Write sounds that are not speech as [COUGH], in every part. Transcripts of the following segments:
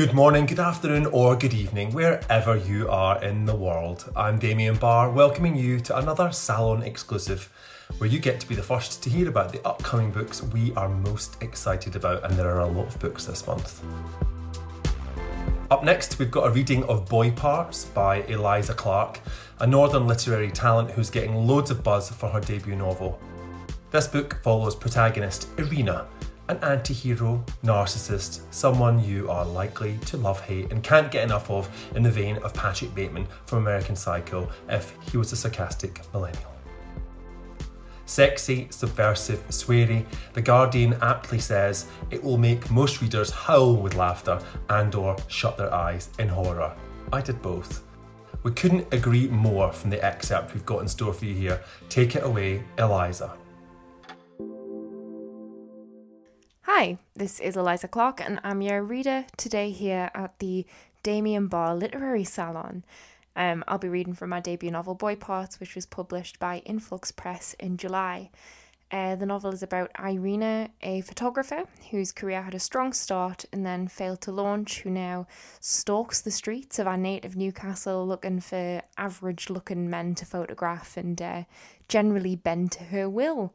Good morning, good afternoon, or good evening, wherever you are in the world. I'm Damien Barr, welcoming you to another Salon exclusive, where you get to be the first to hear about the upcoming books we are most excited about, and there are a lot of books this month. Up next, we've got a reading of Boy Parts by Eliza Clark, a northern literary talent who's getting loads of buzz for her debut novel. This book follows protagonist Irina, an anti hero, narcissist, someone you are likely to love, hate, and can't get enough of in the vein of Patrick Bateman from American Psycho if he was a sarcastic millennial. Sexy, subversive, sweary, The Guardian aptly says it will make most readers howl with laughter and or shut their eyes in horror. I did both. We couldn't agree more from the excerpt we've got in store for you here. Take it away, Eliza. Hi, this is Eliza Clark, and I'm your reader today here at the Damien Barr Literary Salon. Um, I'll be reading from my debut novel, Boy Parts, which was published by Influx Press in July. Uh, the novel is about Irina, a photographer whose career had a strong start and then failed to launch, who now stalks the streets of our native Newcastle looking for average looking men to photograph and uh, generally bend to her will.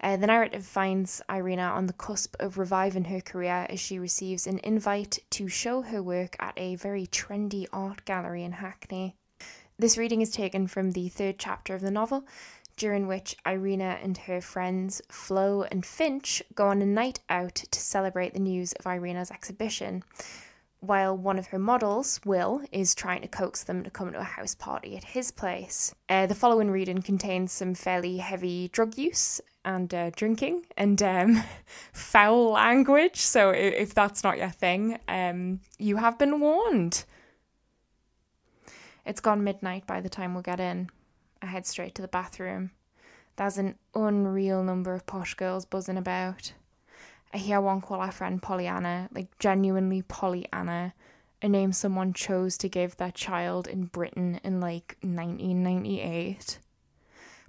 Uh, the narrative finds Irina on the cusp of reviving her career as she receives an invite to show her work at a very trendy art gallery in Hackney. This reading is taken from the third chapter of the novel, during which Irina and her friends Flo and Finch go on a night out to celebrate the news of Irina's exhibition, while one of her models, Will, is trying to coax them to come to a house party at his place. Uh, the following reading contains some fairly heavy drug use and uh, drinking and um, [LAUGHS] foul language. So if that's not your thing, um, you have been warned. It's gone midnight by the time we get in. I head straight to the bathroom. There's an unreal number of posh girls buzzing about. I hear one call our friend Pollyanna, like genuinely Pollyanna, a name someone chose to give their child in Britain in like 1998.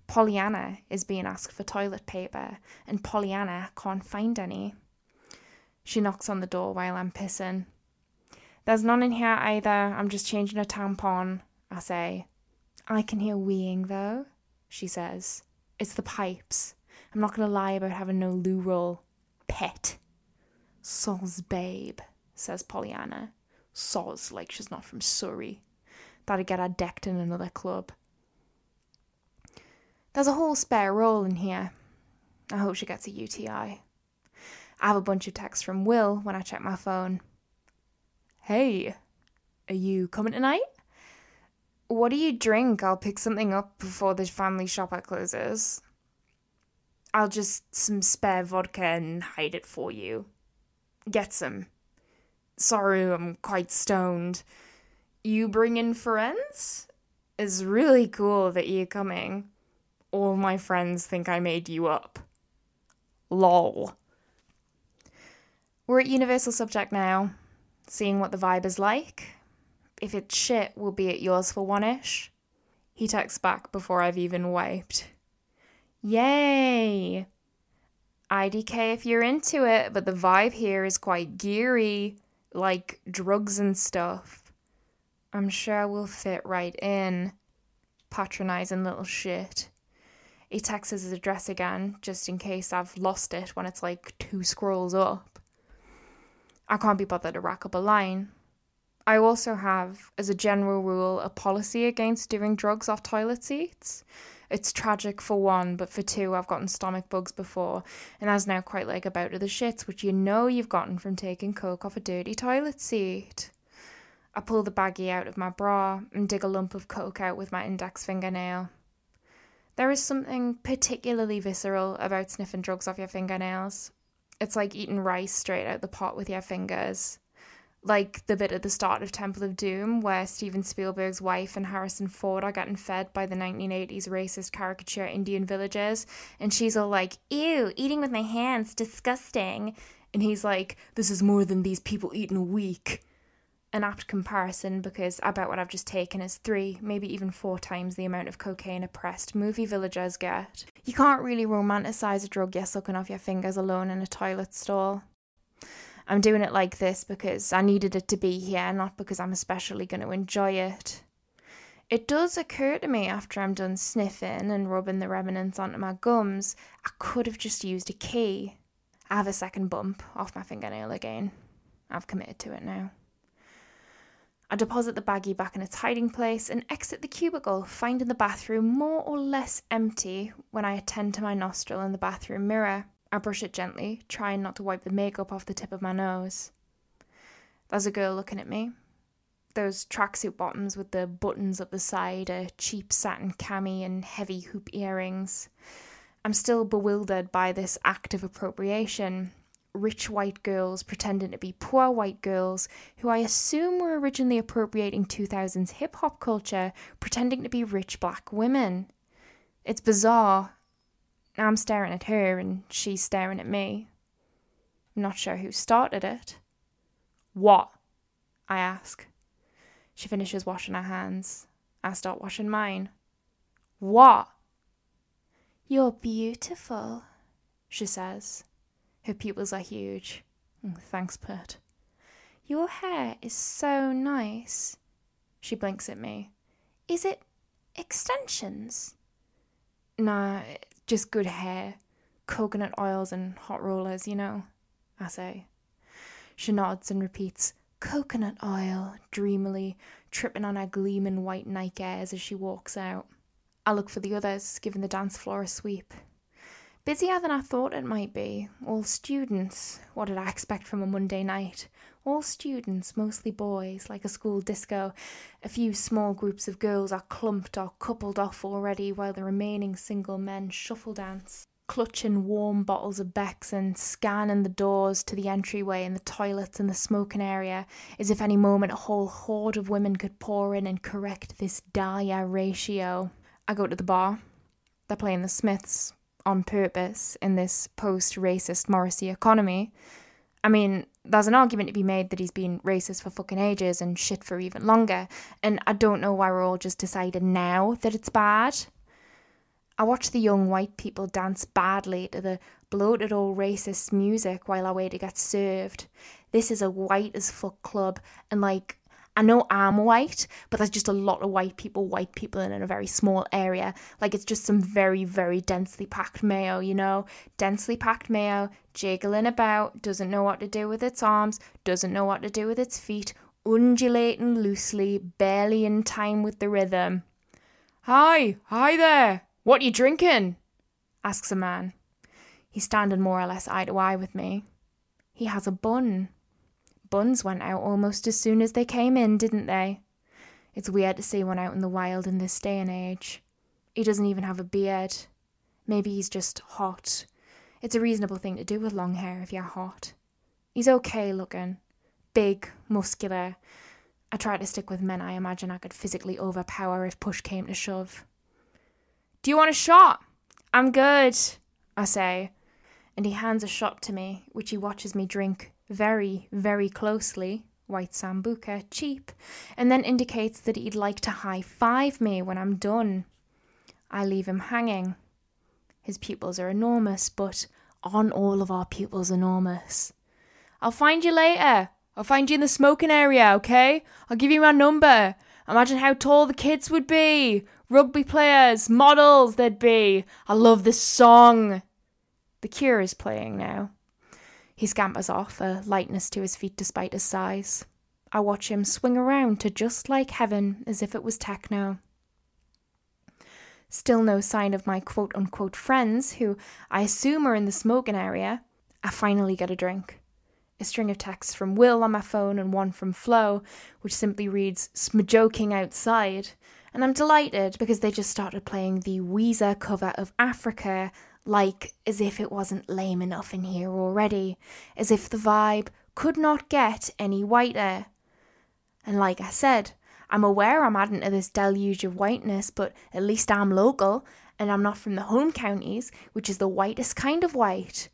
Pollyanna is being asked for toilet paper, and Pollyanna can't find any. She knocks on the door while I'm pissing. There's none in here either. I'm just changing a tampon, I say. I can hear weeing though, she says. It's the pipes. I'm not going to lie about having no loo roll. Pet. Soz babe, says Pollyanna. Soz like she's not from Surrey. That'd get her decked in another club. There's a whole spare roll in here. I hope she gets a UTI. I have a bunch of texts from Will when I check my phone. Hey, are you coming tonight? What do you drink? I'll pick something up before the family shopper closes. I'll just some spare vodka and hide it for you. Get some. Sorry, I'm quite stoned. You bring in friends? It's really cool that you're coming all my friends think I made you up. Lol. We're at Universal Subject now, seeing what the vibe is like. If it's shit, we'll be at yours for one ish. He texts back before I've even wiped. Yay! IDK if you're into it, but the vibe here is quite geary, like drugs and stuff. I'm sure we'll fit right in. Patronizing little shit he texts his address again just in case I've lost it when it's like two scrolls up. I can't be bothered to rack up a line. I also have, as a general rule, a policy against doing drugs off toilet seats. It's tragic for one, but for two, I've gotten stomach bugs before, and as now quite like a bout of the shits, which you know you've gotten from taking coke off a dirty toilet seat. I pull the baggie out of my bra and dig a lump of coke out with my index fingernail. There is something particularly visceral about sniffing drugs off your fingernails. It's like eating rice straight out of the pot with your fingers. Like the bit at the start of Temple of Doom where Steven Spielberg's wife and Harrison Ford are getting fed by the 1980s racist caricature Indian villagers, and she's all like, Ew, eating with my hands, disgusting. And he's like, This is more than these people eat in a week an apt comparison because I bet what I've just taken is three, maybe even four times the amount of cocaine oppressed movie villagers get. You can't really romanticize a drug you're sucking off your fingers alone in a toilet stall. I'm doing it like this because I needed it to be here, not because I'm especially going to enjoy it. It does occur to me after I'm done sniffing and rubbing the remnants onto my gums, I could have just used a key. I have a second bump off my fingernail again. I've committed to it now. I deposit the baggie back in its hiding place and exit the cubicle, finding the bathroom more or less empty when I attend to my nostril in the bathroom mirror. I brush it gently, trying not to wipe the makeup off the tip of my nose. There's a girl looking at me. Those tracksuit bottoms with the buttons up the side, a cheap satin cami, and heavy hoop earrings. I'm still bewildered by this act of appropriation, rich white girls pretending to be poor white girls who I assume were originally appropriating 2000s hip hop culture, pretending to be rich black women. It's bizarre. I'm staring at her and she's staring at me. I'm not sure who started it. What? I ask. She finishes washing her hands. I start washing mine. What? You're beautiful, she says. Her pupils are huge. Mm, thanks, Pert. Your hair is so nice. She blinks at me. Is it extensions? Nah, just good hair. Coconut oils and hot rollers, you know, I say. She nods and repeats, coconut oil, dreamily, tripping on her gleaming white Nike as she walks out. I look for the others, giving the dance floor a sweep. Busier than I thought it might be. All students. What did I expect from a Monday night? All students, mostly boys, like a school disco. A few small groups of girls are clumped or coupled off already, while the remaining single men shuffle dance. Clutching warm bottles of Beck's and scanning the doors to the entryway and the toilets and the smoking area, as if any moment a whole horde of women could pour in and correct this dire ratio. I go to the bar. They're playing the Smiths, on purpose in this post racist Morrissey economy. I mean, there's an argument to be made that he's been racist for fucking ages and shit for even longer, and I don't know why we're all just deciding now that it's bad. I watch the young white people dance badly to the bloated old racist music while I wait to get served. This is a white as fuck club, and like, I know I'm white, but there's just a lot of white people, white people in a very small area. Like it's just some very, very densely packed mayo, you know? Densely packed mayo, jiggling about, doesn't know what to do with its arms, doesn't know what to do with its feet, undulating loosely, barely in time with the rhythm. Hi, hi there. What you drinking? asks a man. He's standing more or less eye to eye with me. He has a bun buns went out almost as soon as they came in, didn't they? It's weird to see one out in the wild in this day and age. He doesn't even have a beard. Maybe he's just hot. It's a reasonable thing to do with long hair if you're hot. He's okay looking. Big, muscular. I try to stick with men I imagine I could physically overpower if push came to shove. Do you want a shot? I'm good, I say, and he hands a shot to me, which he watches me drink very, very closely, white sambuca, cheap, and then indicates that he'd like to high five me when I'm done. I leave him hanging. His pupils are enormous, but on all of our pupils enormous? I'll find you later. I'll find you in the smoking area, okay? I'll give you my number. Imagine how tall the kids would be. Rugby players, models they'd be. I love this song. The Cure is playing now. He scampers off, a lightness to his feet despite his size. I watch him swing around to just like heaven as if it was techno. Still no sign of my quote unquote friends, who I assume are in the smoking area. I finally get a drink. A string of texts from Will on my phone and one from Flo, which simply reads, Smajoking outside. And I'm delighted because they just started playing the Weezer cover of Africa like as if it wasn't lame enough in here already, as if the vibe could not get any whiter. And like I said, I'm aware I'm adding to this deluge of whiteness, but at least I'm local, and I'm not from the home counties, which is the whitest kind of white.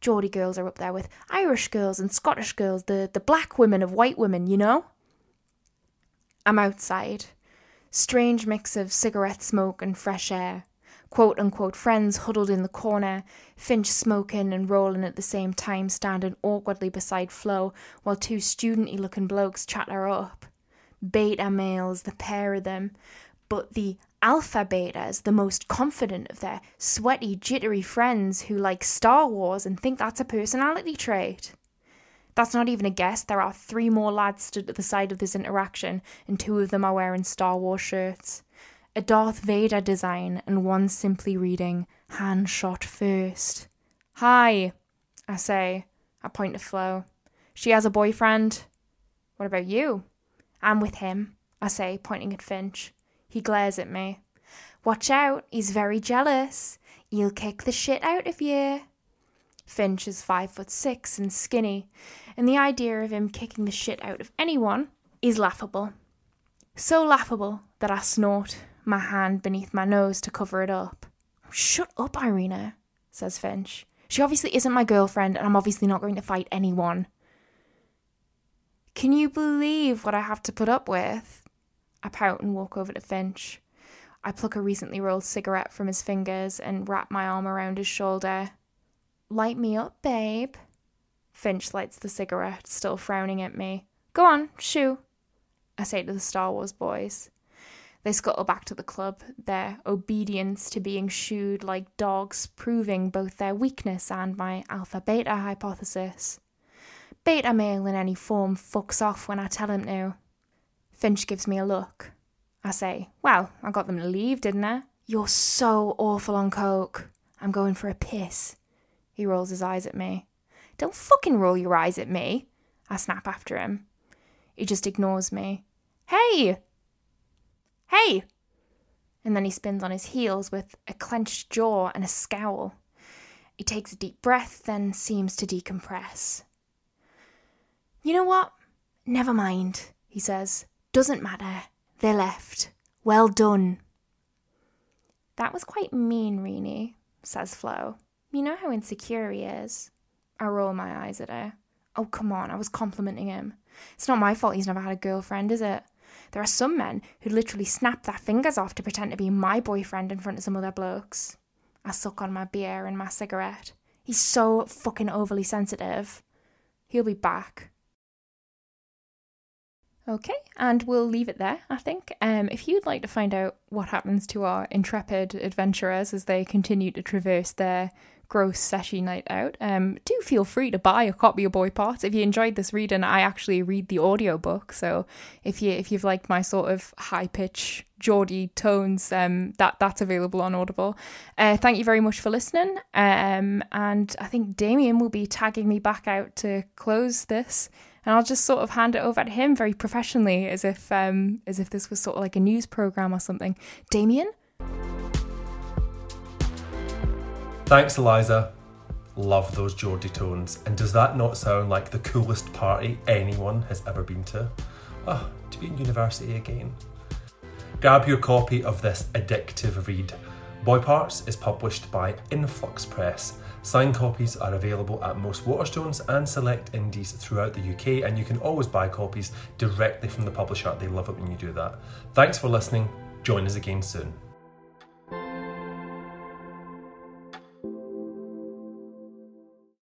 Geordie girls are up there with Irish girls and Scottish girls, the, the black women of white women, you know? I'm outside. Strange mix of cigarette smoke and fresh air quote unquote friends huddled in the corner, Finch smoking and rolling at the same time, standing awkwardly beside Flo, while two studenty looking blokes chat her up. Beta males, the pair of them, but the alpha betas, the most confident of their sweaty, jittery friends who like Star Wars and think that's a personality trait. That's not even a guess. There are three more lads stood at the side of this interaction, and two of them are wearing Star Wars shirts. A Darth Vader design, and one simply reading, Han shot first. Hi, I say. I point to Flo. She has a boyfriend. What about you? I'm with him, I say, pointing at Finch. He glares at me. Watch out, he's very jealous. He'll kick the shit out of you. Finch is five foot six and skinny, and the idea of him kicking the shit out of anyone is laughable. So laughable that I snort, my hand beneath my nose to cover it up. Shut up, Irina, says Finch. She obviously isn't my girlfriend, and I'm obviously not going to fight anyone. Can you believe what I have to put up with? I pout and walk over to Finch. I pluck a recently rolled cigarette from his fingers and wrap my arm around his shoulder. Light me up, babe. Finch lights the cigarette, still frowning at me. Go on, shoo, I say to the Star Wars boys. They scuttle back to the club, their obedience to being shooed like dogs proving both their weakness and my alpha beta hypothesis. Beta male in any form fucks off when I tell him to. Finch gives me a look. I say, Well, I got them to leave, didn't I? You're so awful on coke. I'm going for a piss. He rolls his eyes at me. Don't fucking roll your eyes at me. I snap after him. He just ignores me. Hey! Hey! And then he spins on his heels with a clenched jaw and a scowl. He takes a deep breath, then seems to decompress. You know what? Never mind, he says. Doesn't matter. They left. Well done. That was quite mean, Reenie, says Flo. You know how insecure he is. I roll my eyes at her. Oh, come on, I was complimenting him. It's not my fault he's never had a girlfriend, is it? There are some men who literally snap their fingers off to pretend to be my boyfriend in front of some other blokes. I suck on my beer and my cigarette. He's so fucking overly sensitive. He'll be back. Okay, and we'll leave it there, I think. Um, if you'd like to find out what happens to our intrepid adventurers as they continue to traverse their gross session night out, um, do feel free to buy a copy of Boy Parts. If you enjoyed this reading, I actually read the audiobook, so if you if you've liked my sort of high pitch Geordie tones, um, that that's available on Audible. Uh, thank you very much for listening. Um, and I think Damien will be tagging me back out to close this and I'll just sort of hand it over to him very professionally, as if um, as if this was sort of like a news program or something. Damien. Thanks, Eliza. Love those Geordie tones. And does that not sound like the coolest party anyone has ever been to? Oh, to be in university again. Grab your copy of this addictive read. Boy Parts is published by Influx Press Signed copies are available at most Waterstones and select indies throughout the UK, and you can always buy copies directly from the publisher. They love it when you do that. Thanks for listening. Join us again soon.